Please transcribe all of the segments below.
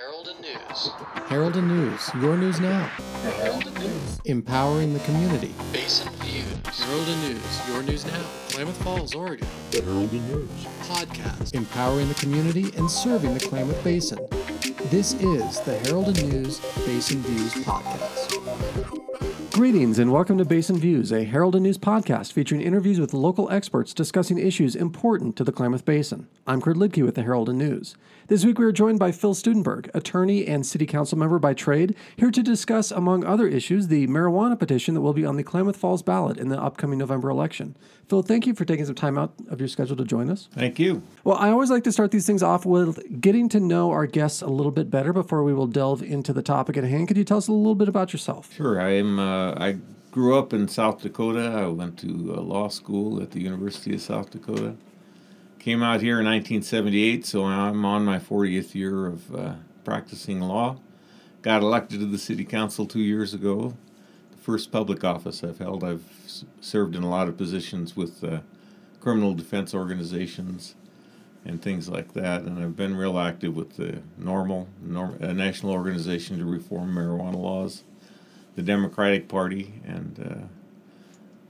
Herald and News. Herald and News, your news now. The Herald and News. Empowering the community. Basin Views. Herald and News, your news now. Klamath Falls, Oregon. The Herald and News. Podcast. Empowering the community and serving the Klamath Basin. This is the Herald and News Basin Views podcast. Greetings and welcome to Basin Views, a Herald and News podcast featuring interviews with local experts discussing issues important to the Klamath Basin. I'm Kurt Liedtke with the Herald and News. This week we are joined by Phil Studenberg, attorney and city council member by trade, here to discuss, among other issues, the marijuana petition that will be on the Klamath Falls ballot in the upcoming November election. Phil, thank you for taking some time out of your schedule to join us. Thank you. Well, I always like to start these things off with getting to know our guests a little bit better before we will delve into the topic at hand. Could you tell us a little bit about yourself? Sure. I'm. Uh, I grew up in South Dakota. I went to uh, law school at the University of South Dakota. Came out here in 1978, so I'm on my 40th year of uh, practicing law. Got elected to the city council two years ago. The first public office I've held. I've served in a lot of positions with uh, criminal defense organizations and things like that. And I've been real active with the NORML, norm, a national organization to reform marijuana laws, the Democratic Party, and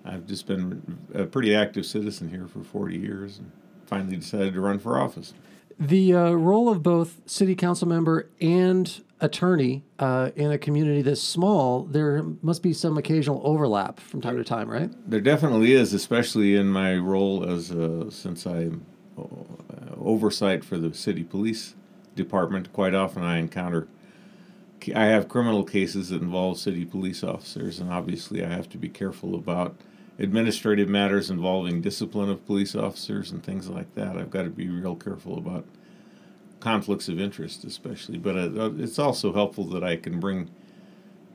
uh, I've just been a pretty active citizen here for 40 years and finally decided to run for office. The uh, role of both city council member and attorney uh, in a community this small, there must be some occasional overlap from time to time, right? There definitely is, especially in my role as uh, since I'm uh, oversight for the city police department. Quite often, I encounter I have criminal cases that involve city police officers, and obviously, I have to be careful about administrative matters involving discipline of police officers and things like that. I've got to be real careful about conflicts of interest, especially. But uh, it's also helpful that I can bring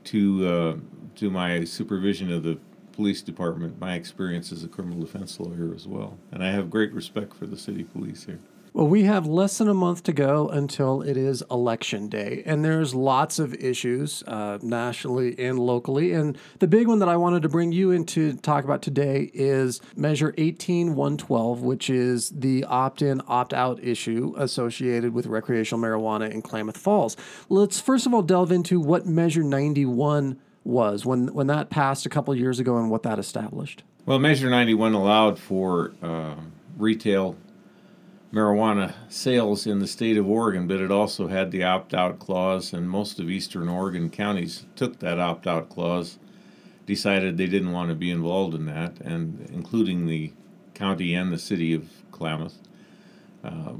to uh, to my supervision of the police department my experience as a criminal defense lawyer as well, and I have great respect for the city police here. Well, we have less than a month to go until it is election day, and there's lots of issues uh, nationally and locally. And the big one that I wanted to bring you in to talk about today is Measure 18112, which is the opt in, opt out issue associated with recreational marijuana in Klamath Falls. Let's first of all delve into what Measure 91 was when, when that passed a couple years ago and what that established. Well, Measure 91 allowed for uh, retail marijuana sales in the state of Oregon, but it also had the opt out clause, and most of eastern Oregon counties took that opt out clause, decided they didn't want to be involved in that, and including the county and the city of Klamath. Uh,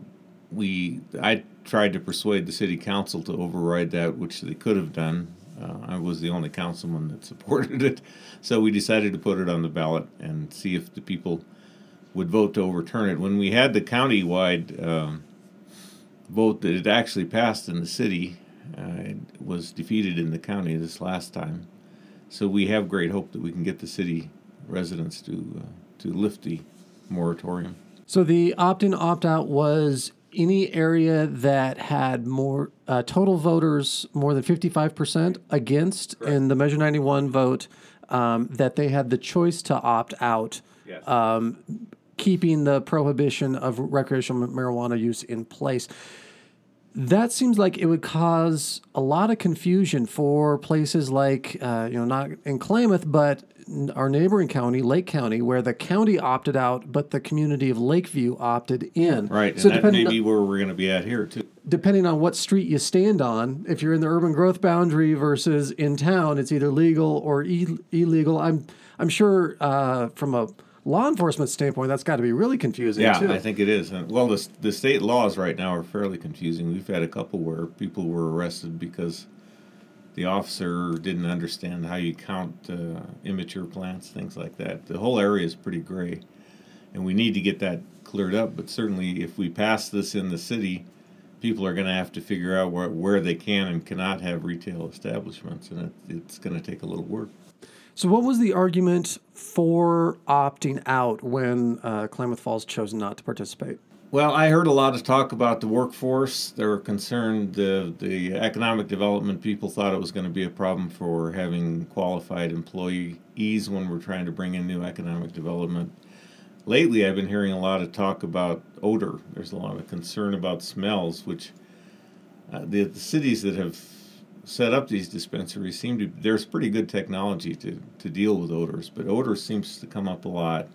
we, I tried to persuade the city council to override that, which they could have done. Uh, I was the only councilman that supported it, so we decided to put it on the ballot and see if the people would vote to overturn it. When we had the county-wide um, vote that it actually passed in the city, uh, it was defeated in the county this last time. So we have great hope that we can get the city residents to uh, to lift the moratorium. So the opt in, opt out was any area that had more uh, total voters more than 55% against in the Measure 91 vote, um, that they had the choice to opt out, Yes. um, keeping the prohibition of recreational marijuana use in place. That seems like it would cause a lot of confusion for places like, uh, you know, not in Klamath, but our neighboring county, Lake County, where the county opted out, but the community of Lakeview opted in. Right, and So that may be where we're going to be at here too. depending on what street you stand on, if you're in the urban growth boundary versus in town, it's either legal or e- illegal. I'm I'm sure uh, from a law enforcement standpoint, that's got to be really confusing Yeah, too. I think it is. And, well, the the state laws right now are fairly confusing. We've had a couple where people were arrested because the officer didn't understand how you count uh, immature plants, things like that. The whole area is pretty gray, and we need to get that cleared up. But certainly, if we pass this in the city, people are going to have to figure out where, where they can and cannot have retail establishments, and it, it's going to take a little work. So, what was the argument for opting out when uh, Klamath Falls chose not to participate? Well, I heard a lot of talk about the workforce. They were concerned the the economic development people thought it was going to be a problem for having qualified employees when we're trying to bring in new economic development. Lately, I've been hearing a lot of talk about odor. There's a lot of concern about smells, which uh, the, the cities that have set up these dispensaries seem to there's pretty good technology to, to deal with odors, but odor seems to come up a lot.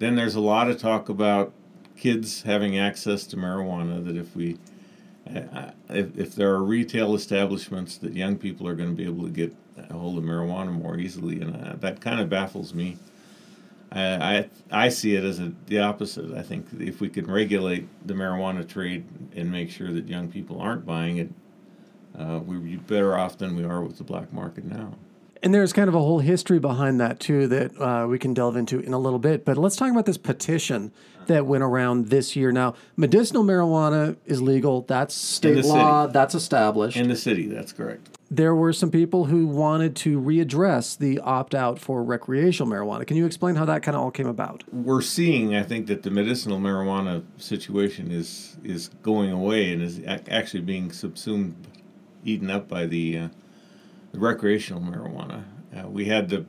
Then there's a lot of talk about kids having access to marijuana. That if we uh, if, if there are retail establishments that young people are going to be able to get a hold of marijuana more easily, and uh, that kind of baffles me. I, I, I see it as a, the opposite. I think if we can regulate the marijuana trade and make sure that young people aren't buying it, uh, we'd be better off than we are with the black market now. And there's kind of a whole history behind that too that uh, we can delve into in a little bit. But let's talk about this petition that went around this year. Now, medicinal marijuana is legal. That's state law. City. That's established. In the city, that's correct. There were some people who wanted to readdress the opt out for recreational marijuana. Can you explain how that kind of all came about? We're seeing, I think, that the medicinal marijuana situation is is going away and is actually being subsumed, eaten up by the, uh, the recreational marijuana. Uh, we had the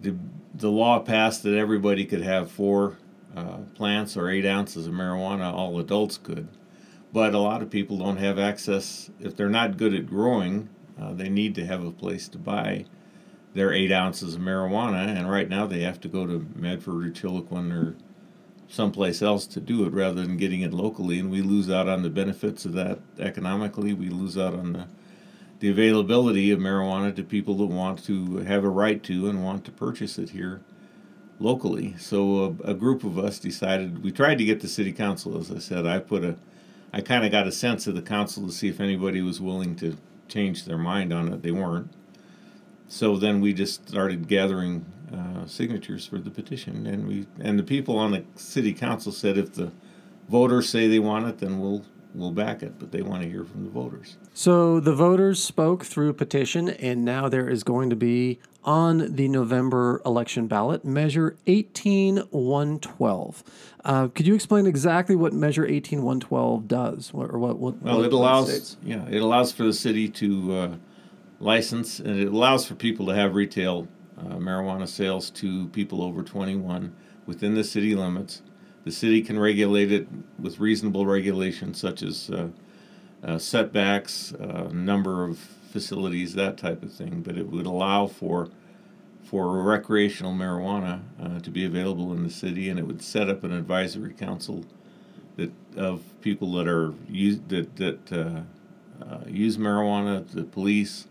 the the law passed that everybody could have four uh, plants or eight ounces of marijuana, all adults could. But a lot of people don't have access, if they're not good at growing, uh, they need to have a place to buy their eight ounces of marijuana. And right now they have to go to Medford or Chiloquin or someplace else to do it rather than getting it locally. And we lose out on the benefits of that economically. We lose out on the the availability of marijuana to people that want to have a right to and want to purchase it here locally. So a, a, group of us decided we tried to get the city council. As I said, I put a, I kind of got a sense of the council to see if anybody was willing to change their mind on it. They weren't. So then we just started gathering uh, signatures for the petition, and we and the people on the city council said if the voters say they want it, then we'll we'll back it, but they want to hear from the voters. So the voters spoke through petition, and now there is going to be on the November election ballot Measure 18112. Uh, could you explain exactly what Measure 18112 does, or what? what well, what it allows yeah, it allows for the city to uh, license, and it allows for people to have retail uh, marijuana sales to people over 21 within the city limits the city can regulate it with reasonable regulations such as uh, uh, setbacks, uh, number of facilities, that type of thing. But it would allow for for recreational marijuana uh, to be available in the city, and it would set up an advisory council that of people that are use that that uh, use marijuana, the police,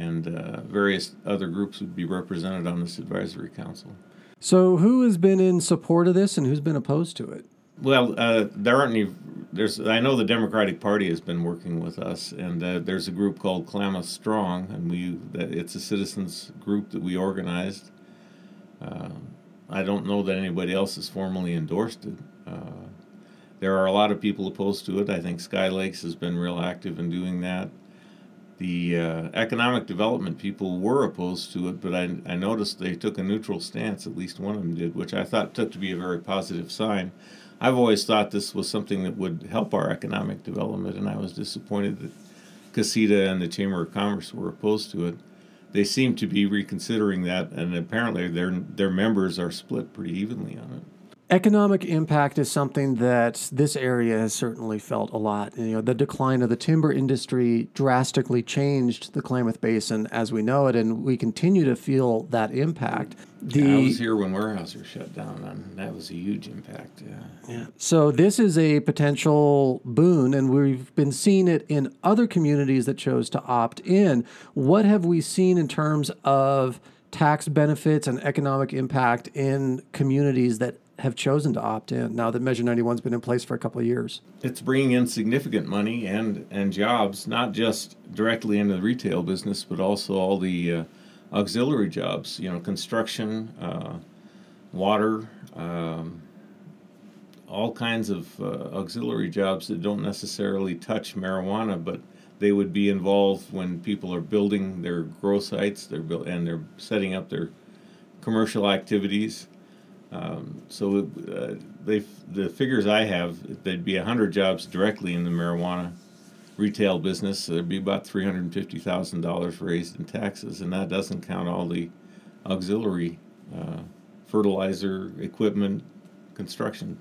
and various other groups would be represented on this advisory council. So, who has been in support of this and who's been opposed to it? Well, uh, there aren't any. There's. I know the Democratic Party has been working with us, and uh, there's a group called Klamath Strong, and we. It's a citizens group that we organized. Uh, I don't know that anybody else has formally endorsed it. Uh, there are a lot of people opposed to it. I think Sky Lakes has been real active in doing that the uh, economic development people were opposed to it, but I, I noticed they took a neutral stance, at least one of them did, which I thought took to be a very positive sign. I've always thought this was something that would help our economic development, and I was disappointed that KCEDA and the Chamber of Commerce were opposed to it. They seem to be reconsidering that, and apparently their their members are split pretty evenly on it economic impact is something that this area has certainly felt a lot. You know, the decline of the timber industry drastically changed the Klamath Basin as we know it, and we continue to feel that impact. The, yeah, I was here when Weyerhaeuser shut down, and that was a huge impact. Yeah. Yeah. So this is a potential boon, and we've been seeing it in other communities that chose to opt in. What have we seen in terms of tax benefits and economic impact in communities that have chosen to opt in now that Measure 91's been in place for a couple of years? It's bringing in significant money and, and jobs, not just directly into the retail business, but also all the uh, auxiliary jobs, you know, construction, uh, water, um, all kinds of uh, auxiliary jobs that don't necessarily touch marijuana, but they would be involved when people are building their grow sites they're build, and they're setting up their commercial activities. Um, so uh, they the figures I have, there'd be hundred jobs directly in the marijuana retail business. So there'd be about three hundred and fifty thousand dollars raised in taxes, and that doesn't count all the auxiliary uh, fertilizer equipment, construction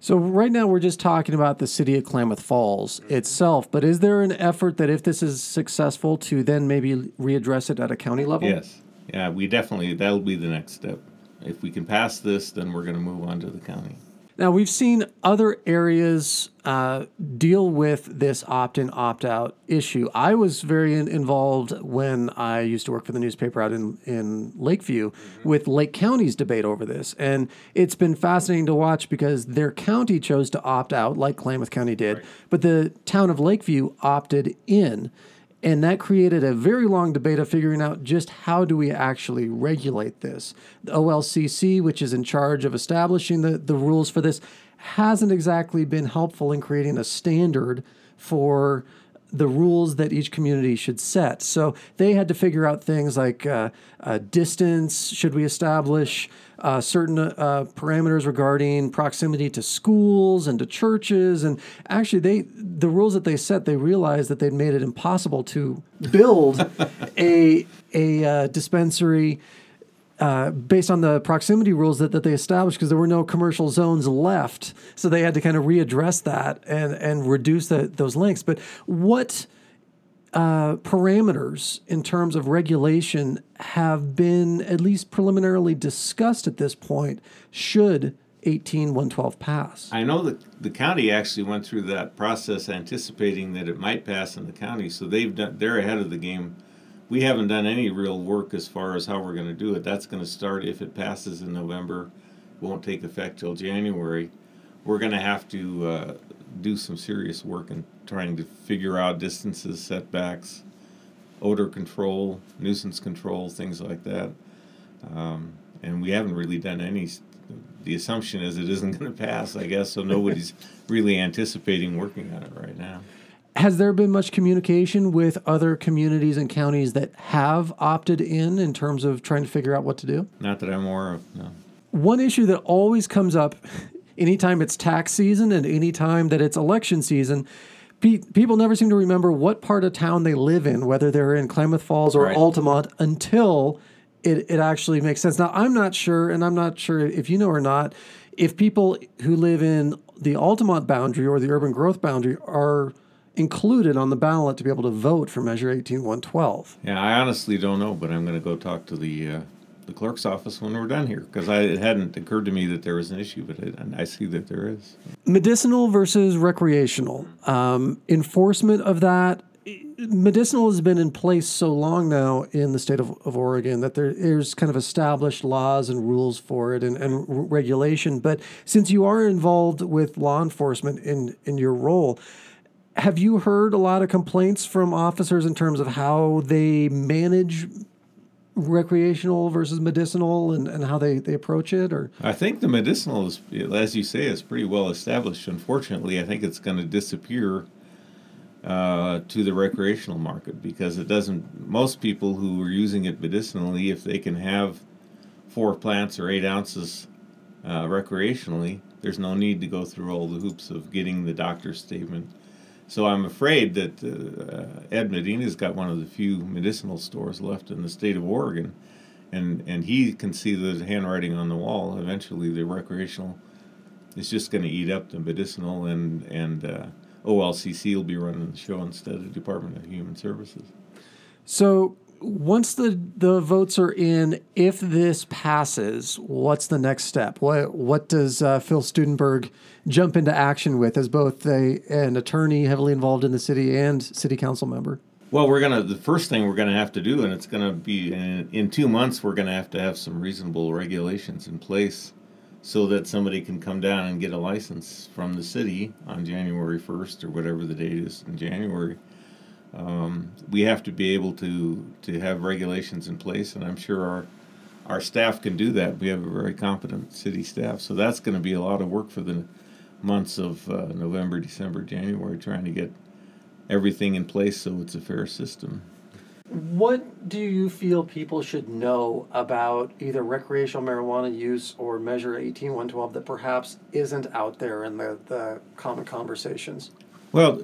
So right now we're just talking about the city of Klamath Falls itself, but is there an effort that if this is successful to then maybe readdress it at a county level? Yes. Yeah, we definitely, that'll be the next step. If we can pass this, then we're going to move on to the county. Now we've seen other areas uh, deal with this opt-in, opt-out issue. I was very in- involved when I used to work for the newspaper out in in Lakeview with Lake County's debate over this, and it's been fascinating to watch because their county chose to opt out, like Klamath County did, but the town of Lakeview opted in. And that created a very long debate of figuring out just how do we actually regulate this. The OLCC, which is in charge of establishing the, the rules for this, hasn't exactly been helpful in creating a standard for the rules that each community should set. So they had to figure out things like uh, uh, distance, should we establish uh, certain uh, parameters regarding proximity to schools and to churches. And actually, they the rules that they set, they realized that they'd made it impossible to build a, a uh, dispensary uh, based on the proximity rules that, that they established because there were no commercial zones left. So they had to kind of readdress that and, and reduce the, those links. But what uh, parameters in terms of regulation have been at least preliminarily discussed at this point should 18112 pass? I know that the county actually went through that process anticipating that it might pass in the county, so they've done, they're ahead of the game. We haven't done any real work as far as how we're going to do it. That's going to start if it passes in November, won't take effect till January. We're going to have to uh, do some serious work in trying to figure out distances, setbacks, odor control, nuisance control, things like that. Um, and we haven't really done any. The assumption is it isn't going to pass, I guess, so nobody's really anticipating working on it right now. Has there been much communication with other communities and counties that have opted in in terms of trying to figure out what to do? Not that I'm aware of, no. One issue that always comes up anytime it's tax season and anytime that it's election season, pe- people never seem to remember what part of town they live in, whether they're in Klamath Falls or Right. Altamont, until it, it actually makes sense. Now, I'm not sure, and I'm not sure if you know or not, if people who live in the Altamont boundary or the urban growth boundary are included on the ballot to be able to vote for Measure 18112. Yeah, I honestly don't know, but I'm going to go talk to the uh, the clerk's office when we're done here because it hadn't occurred to me that there was an issue, but it, I see that there is. medicinal versus recreational um, enforcement of that medicinal has been in place so long now in the state of, of oregon that there, there's kind of established laws and rules for it and, and regulation but since you are involved with law enforcement in, in your role have you heard a lot of complaints from officers in terms of how they manage recreational versus medicinal and, and how they, they approach it or I think the medicinal is, as you say, is pretty well established. Unfortunately, I think it's going to disappear uh, to the recreational market because it doesn't. Most people who are using it medicinally, if they can have four plants or eight ounces uh, recreationally, there's no need to go through all the hoops of getting the doctor's statement. So I'm afraid that uh, Ed Medina's got one of the few medicinal stores left in the state of Oregon, and and he can see the handwriting on the wall. Eventually, the recreational is just going to eat up the medicinal, and and uh, OLCC will be running the show instead of Department of Human Services. So once the the votes are in, if this passes, what's the next step? What what does uh, Phil Studenberg jump into action with as both a an attorney heavily involved in the city and city council member? Well, we're gonna the first thing we're gonna have to do, and it's gonna be in, in two months. We're gonna have to have some reasonable regulations in place, so that somebody can come down and get a license from the city on January first or whatever the date is in January. Um, we have to be able to to have regulations in place, and I'm sure our our staff can do that. We have a very competent city staff, so that's going to be a lot of work for the months of uh, November, December, January, trying to get everything in place so it's a fair system. What do you feel people should know about either recreational marijuana use or Measure 18112 that perhaps isn't out there in the, the common conversations? Well,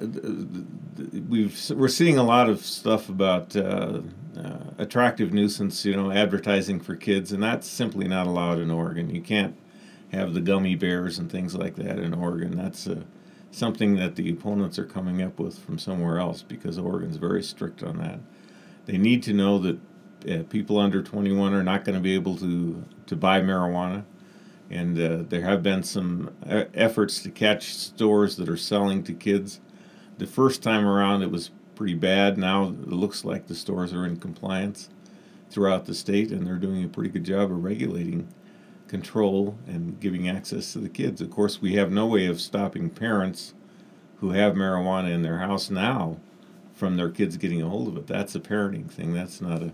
we've we're seeing a lot of stuff about uh, uh, attractive nuisance, you know, advertising for kids, and that's simply not allowed in Oregon. You can't have the gummy bears and things like that in Oregon. That's uh, something that the opponents are coming up with from somewhere else because Oregon's very strict on that. They need to know that uh, people under 21 are not going to be able to to buy marijuana, and uh, there have been some uh, efforts to catch stores that are selling to kids. The first time around, it was pretty bad. Now it looks like the stores are in compliance throughout the state, and they're doing a pretty good job of regulating control and giving access to the kids. Of course, we have no way of stopping parents who have marijuana in their house now from their kids getting a hold of it. That's a parenting thing. That's not a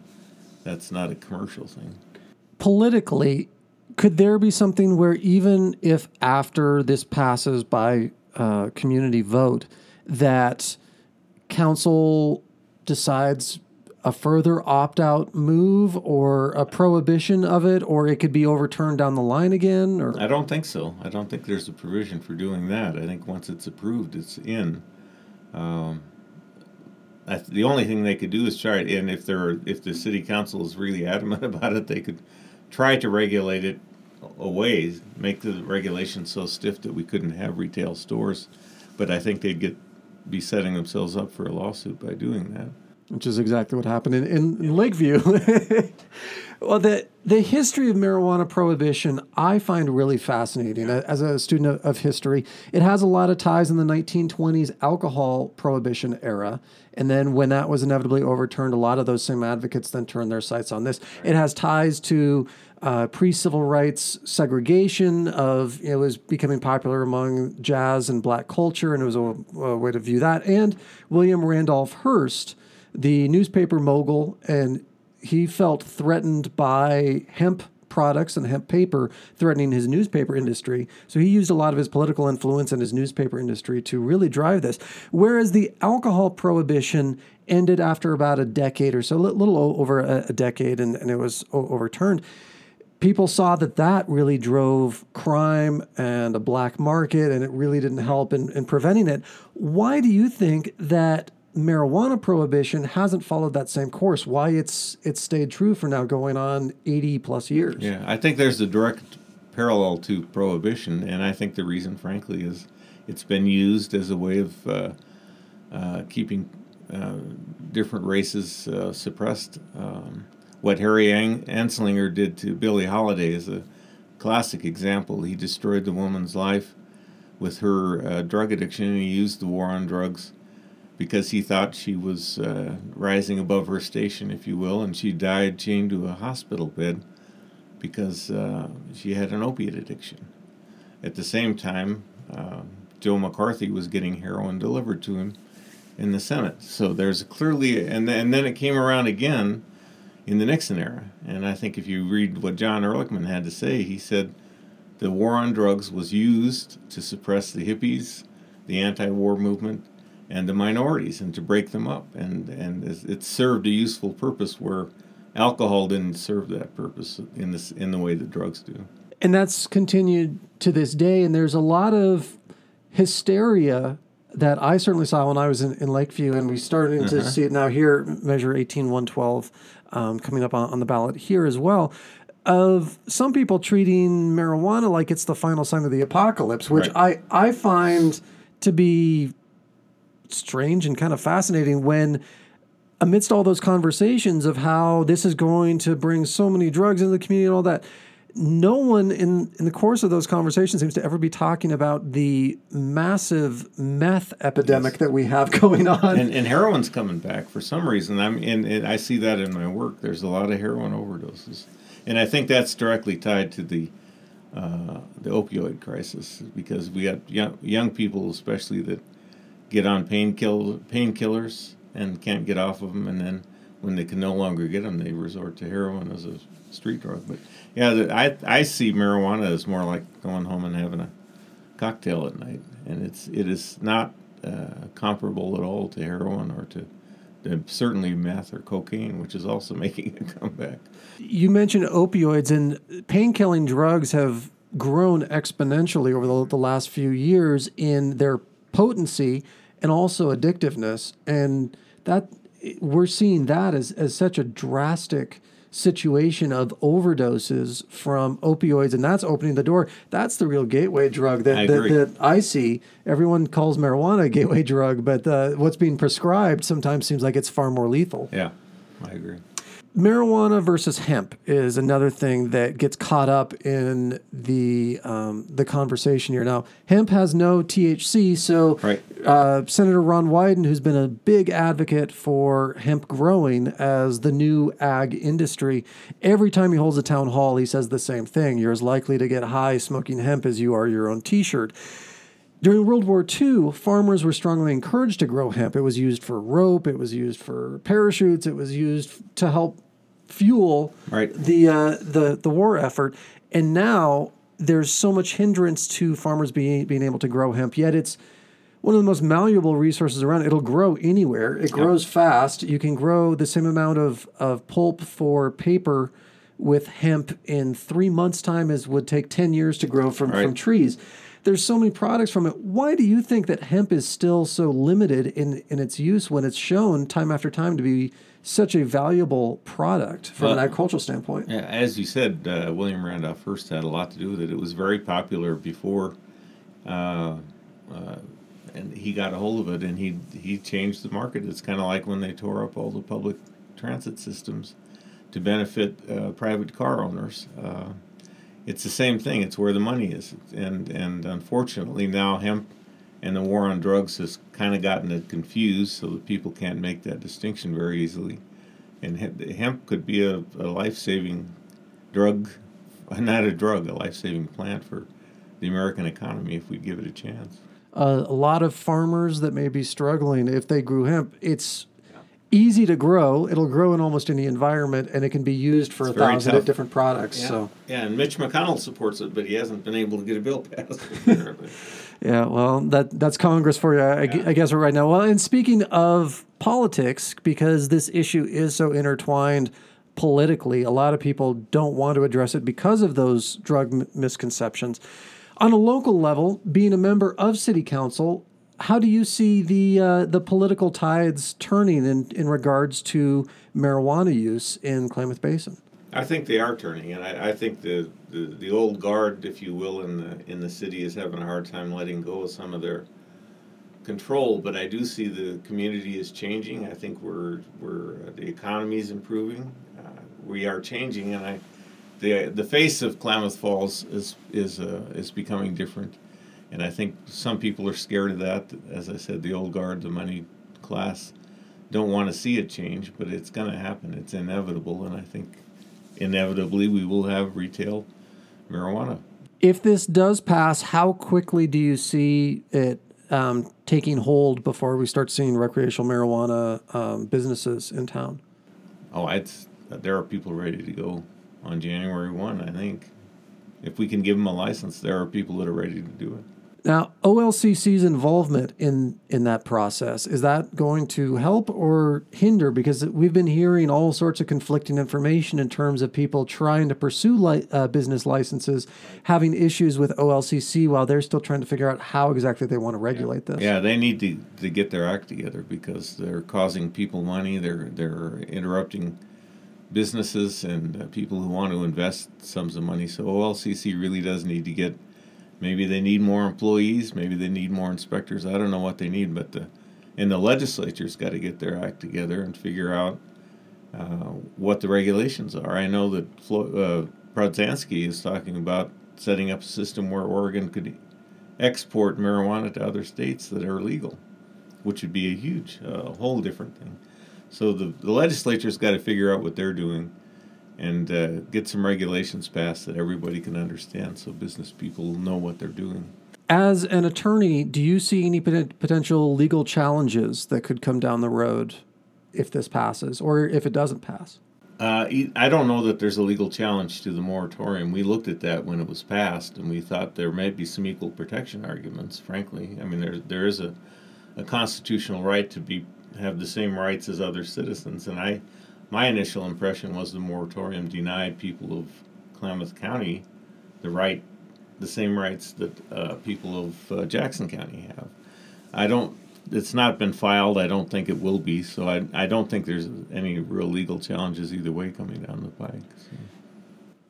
that's not a commercial thing. Politically, could there be something where even if after this passes by uh, community vote, that council decides a further opt out move or a prohibition of it, or it could be overturned down the line again? Or I don't think so. I don't think there's a provision for doing that. I think once it's approved, it's in. Um, the only thing they could do is try it. And if they're if the city council is really adamant about it, they could try to regulate it away, make the regulations so stiff that we couldn't have retail stores. But I think they'd get be setting themselves up for a lawsuit by doing that which is exactly what happened in, in Lakeview. well, the the history of marijuana prohibition I find really fascinating. As a student of, of, history, it has a lot of ties in the 1920s alcohol prohibition era, and then when that was inevitably overturned, a lot of those same advocates then turned their sights on this. It has ties to uh, pre-civil rights segregation of you it was becoming popular among jazz and black culture, and it was a, a way to view that. And William Randolph Hearst the newspaper mogul, and he felt threatened by hemp products and hemp paper threatening his newspaper industry. So he used a lot of his political influence in his newspaper industry to really drive this. Whereas the alcohol prohibition ended after about a decade or so, a little over a, decade, and, and it was overturned. People saw that that really drove crime and a black market, and it really didn't help in, in preventing it. Why do you think that marijuana prohibition hasn't followed that same course. Why it's it's stayed true for now going on 80 plus years. Yeah, I think there's a direct parallel to prohibition, and I think the reason, frankly, is it's been used as a way of uh, uh, keeping uh, different races uh, suppressed. Um, what Harry Ang- Anslinger did to Billie Holiday is a classic example. He destroyed the woman's life with her uh, drug addiction, and he used the war on drugs because he thought she was uh, rising above her station, if you will, and she died chained to a hospital bed because uh, she had an opiate addiction. At the same time, uh, Joe McCarthy was getting heroin delivered to him in the Senate. So there's clearly, and, and then it came around again in the Nixon era. And I think if you read what John Ehrlichman had to say, he said the war on drugs was used to suppress the hippies, the anti war movement, and the minorities and to break them up. And, and it served a useful purpose where alcohol didn't serve that purpose in, this, in the way that drugs do. And that's continued to this day. And there's a lot of hysteria that I certainly saw when I was in, in Lakeview, and we started uh-huh. to see it now here, Measure 18112, um, coming up on, on the ballot here as well of some people treating marijuana like it's the final sign of the apocalypse, which right. I, I find to be strange and kind of fascinating when amidst all those conversations of how this is going to bring so many drugs into the community and all that no one in, in the course of those conversations seems to ever be talking about the massive meth epidemic yes. that we have going on. And, and, heroin's coming back for some reason. I'm in, and I see that in my work. There's a lot of heroin overdoses, and I think that's directly tied to the uh, the opioid crisis because we got young, young people, especially that get on painkillers painkillers and can't get off of them, and then when they can no longer get them, they resort to heroin as a street drug. But yeah, I I see marijuana as more like going home and having a cocktail at night, and it's it is not uh, comparable at all to heroin or to, to certainly meth or cocaine, which is also making a comeback. You mentioned opioids, and pain-killing drugs have grown exponentially over the, the last few years in their potency and also addictiveness. And that we're seeing that as, as such a drastic situation of overdoses from opioids, and that's opening the door. That's the real gateway drug that, I that, that I see. Everyone calls marijuana a gateway drug, but uh, what's being prescribed sometimes seems like it's far more lethal. Yeah, I agree. Marijuana versus hemp is another thing that gets caught up in the um, the conversation here. Now, hemp has no THC, so Right. uh, Senator Ron Wyden, who's been a big advocate for hemp growing as the new ag industry, every time he holds a town hall, he says the same thing: "You're as likely to get high smoking hemp as you are your own T-shirt." During World War II, farmers were strongly encouraged to grow hemp. It was used for rope, it was used for parachutes, it was used to help fuel Right. the uh, the the war effort. And now there's so much hindrance to farmers being being able to grow hemp. Yet it's one of the most malleable resources around. It'll grow anywhere. It grows fast. You can grow the same amount of, of pulp for paper with hemp in three months' time as would take 10 years to grow from, from trees. There's so many products from it. Why do you think that hemp is still so limited in, in its use when it's shown time after time to be such a valuable product from an agricultural standpoint? Yeah, as you said, uh, William Randolph Hearst had a lot to do with it. It was very popular before, uh, uh, and he got a hold of it, and he he changed the market. It's kind of like when they tore up all the public transit systems to benefit uh, private car owners. Uh, it's the same thing. It's where the money is, and and unfortunately now hemp and the war on drugs has kind of gotten it confused, so that people can't make that distinction very easily. And hemp, hemp could be a, a life-saving drug, not a drug, a life-saving plant for the American economy if we give it a chance. uh, a lot of farmers that may be struggling if they grew hemp it's easy to grow it'll grow in almost any environment and it can be used for It's a thousand tough. different products so yeah, and Mitch McConnell supports it, but he hasn't been able to get a bill passed. Yeah well that that's congress for you I, gu- I guess right now. Well and speaking of politics because this issue is so intertwined politically a lot of people don't want to address it because of those drug m- misconceptions. On a local level being a member of city council how do you see the uh, the political tides turning in, in regards to marijuana use in Klamath Basin? I think they are turning, and I, I think the, the, the old guard, if you will, in the in the city is having a hard time letting go of some of their control. But I do see the community is changing. I think we're we're uh, the economy is improving. Uh, we are changing, and I the the face of Klamath Falls is is uh, is becoming different. And I think some people are scared of that. As I said, the old guard, the money class, don't want to see it change, but it's going to happen. It's inevitable, and I think inevitably we will have retail marijuana. If this does pass, how quickly do you see it um, taking hold before we start seeing recreational marijuana um, businesses in town? Oh, it's there are people ready to go on January one. I think if we can give them a license, there are people that are ready to do it. Now, OLCC's involvement in in that process is that going to help or hinder? Because we've been hearing all sorts of conflicting information in terms of people trying to pursue li- uh, business licenses, having issues with OLCC while they're still trying to figure out how exactly they want to regulate this. Yeah, they need to, to get their act together because they're causing people money. They're they're interrupting businesses and uh, people who want to invest sums of money. So OLCC really does need to get. Maybe they need more employees. Maybe they need more inspectors. I don't know what they need, but the and the legislature's got to get their act together and figure out uh, what the regulations are. I know that Flo, uh, is talking about setting up a system where Oregon could export marijuana to other states that are legal, which would be a huge, uh, whole different thing. So the, the legislature's got to figure out what they're doing and uh, get some regulations passed that everybody can understand so business people know what they're doing. As an attorney, do you see any pot- potential legal challenges that could come down the road if this passes or if it doesn't pass? Uh, I don't know that there's a legal challenge to the moratorium. We looked at that when it was passed, and we thought there might be some equal protection arguments. Frankly, I mean, there there is a, a constitutional right to be have the same rights as other citizens, and I, my initial impression was the moratorium denied people of Klamath County the right, the same rights that uh, people of uh, Jackson County have. I don't it's not been filed. I don't think it will be. So I I don't think there's any real legal challenges either way coming down the pike. So.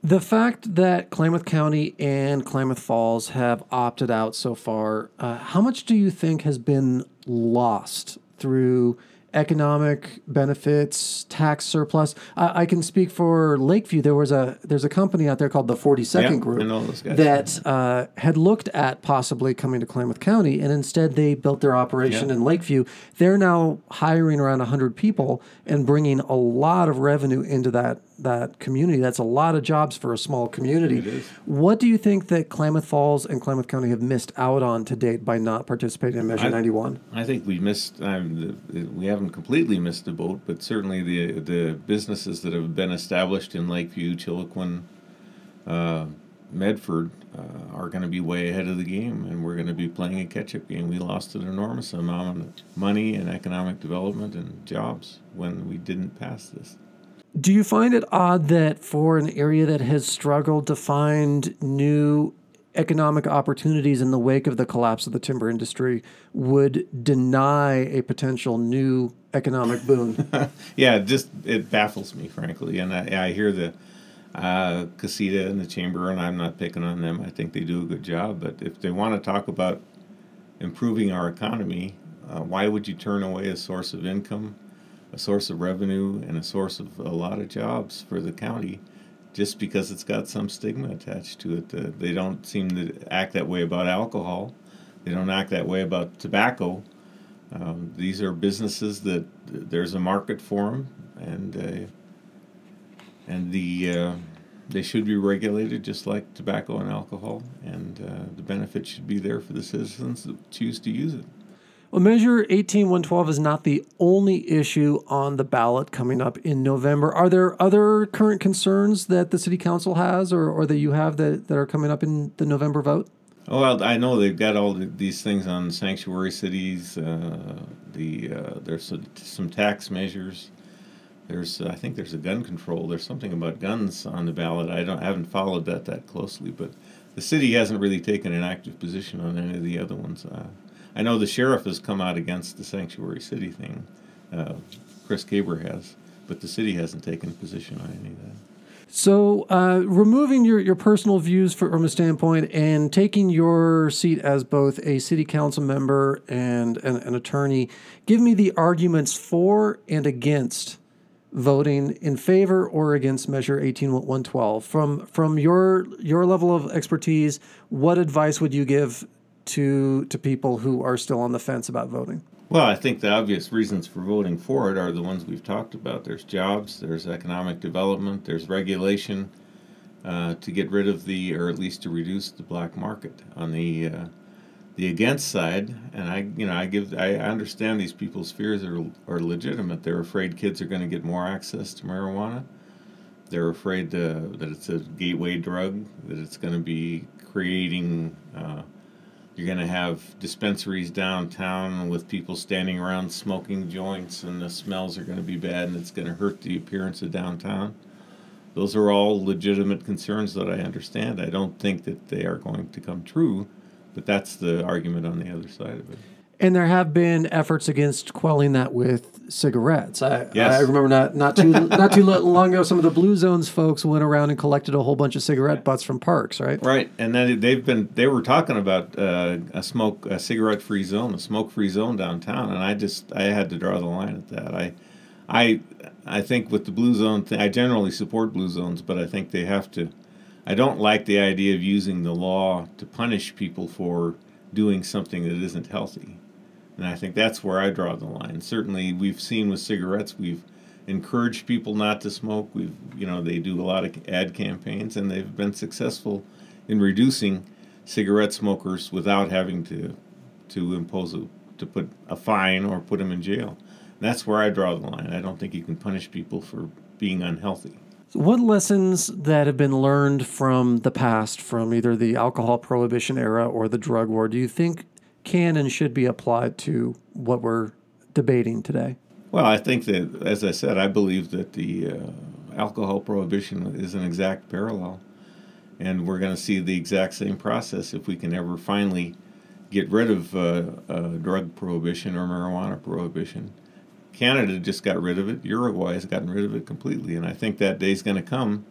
The fact that Klamath County and Klamath Falls have opted out so far, uh, how much do you think has been lost through economic benefits, tax surplus? I, I can speak for Lakeview. There was a there's a company out there called the Forty Second Yeah, Group I know those guys. that uh, had looked at possibly coming to Klamath County, and instead they built their operation Yeah. in Lakeview. They're now hiring around hundred people and bringing a lot of revenue into that that community. That's a lot of jobs for a small community. What do you think that Klamath Falls and Klamath County have missed out on to date by not participating in Measure I- 91? I think we missed. Um, the, we haven't completely missed the boat, but certainly the the businesses that have been established in Lakeview, Chiloquin, uh, Medford uh, are going to be way ahead of the game, and we're going to be playing a catch-up game. We lost an enormous amount of money and economic development and jobs when we didn't pass this. Do you find it odd that for an area that has struggled to find new economic opportunities in the wake of the collapse of the timber industry would deny a potential new economic boon? yeah, just it baffles me, frankly. And I, I hear the uh, KCEDA and the Chamber, and I'm not picking on them. I think they do a good job. But if they want to talk about improving our economy, uh, why would you turn away a source of income, a source of revenue, and a source of a lot of jobs for the county? Just because it's got some stigma attached to it, they don't seem to act that way about alcohol. They don't act that way about tobacco. Um, these are businesses that there's a market for them, and uh, and the uh, they should be regulated just like tobacco and alcohol, and uh, the benefits should be there for the citizens that choose to use it. Well, Measure 18112 is not the only issue on the ballot coming up in November. Are there other current concerns that the City Council has or, or that you have that, that are coming up in the November vote? Oh, well, I know they've got all these things on sanctuary cities. Uh, the uh, there's some, tax measures. There's I think there's a gun control. There's something about guns on the ballot. I don't I haven't followed that that closely, but the city hasn't really taken an active position on any of the other ones. Uh, I know the sheriff has come out against the sanctuary city thing. Uh, Chris Kaber has, but the city hasn't taken a position on any of that. So, uh, removing your, your personal views for, from a standpoint and taking your seat as both a city council member and an, an attorney, give me the arguments for and against voting in favor or against Measure 18112. From from your your level of expertise, what advice would you give to to people who are still on the fence about voting? Well, I think the obvious reasons for voting for it are the ones we've talked about. There's jobs, there's economic development, there's regulation uh, to get rid of the, or at least to reduce the black market. On the uh, the against side, and I, you know, I give, I understand these people's fears are are legitimate. They're afraid kids are going to get more access to marijuana. They're afraid uh, that it's a gateway drug, that it's going to be creating. Uh, you're going to have dispensaries downtown with people standing around smoking joints, and the smells are going to be bad, and it's going to hurt the appearance of downtown. Those are all legitimate concerns that I understand. I don't think that they are going to come true, but that's the argument on the other side of it. And there have been efforts against quelling that with cigarettes. I, Yes. I remember not not too not too long ago, some of the Blue Zones folks went around and collected a whole bunch of cigarette butts from parks, right? Right, and then they've been they were talking about uh, a smoke a cigarette free zone, a smoke free zone downtown, and I just I had to draw the line at that. I I I think with the blue zone thing, I generally support blue zones, but I think they have to. I don't like the idea of using the law to punish people for doing something that isn't healthy. And I think that's where I draw the line. Certainly, we've seen with cigarettes, we've encouraged people not to smoke. We've, you know, they do a lot of ad campaigns, and they've been successful in reducing cigarette smokers without having to to impose a to put a fine or put them in jail. That's where I draw the line. I don't think you can punish people for being unhealthy. What lessons that have been learned from the past, from either the alcohol prohibition era or the drug war, do you think can and should be applied to what we're debating today? Well, I think that, as I said, I believe that the uh, alcohol prohibition is an exact parallel. And we're going to see the exact same process if we can ever finally get rid of uh, uh, drug prohibition or marijuana prohibition. Canada just got rid of it. Uruguay has gotten rid of it completely, and I think that day's going to come.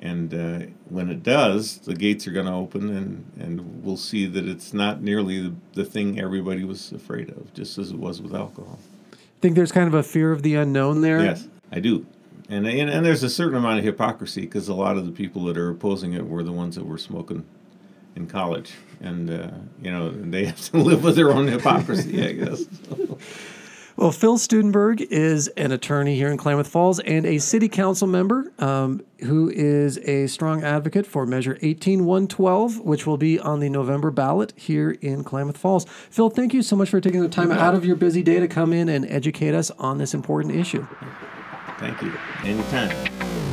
And uh, when it does, the gates are going to open, and, and we'll see that it's not nearly the, the thing everybody was afraid of, just as it was with alcohol. I think there's kind of a fear of the unknown there. Yes, I do. And, and, and there's a certain amount of hypocrisy because a lot of the people that are opposing it were the ones that were smoking in college. And, uh, you know, they have to live with their own hypocrisy, I guess. Well, Phil Studenberg is an attorney here in Klamath Falls and a city council member um, who is a strong advocate for Measure 18112, which will be on the November ballot here in Klamath Falls. Phil, thank you so much for taking the time out of your busy day to come in and educate us on this important issue. Thank you. Anytime.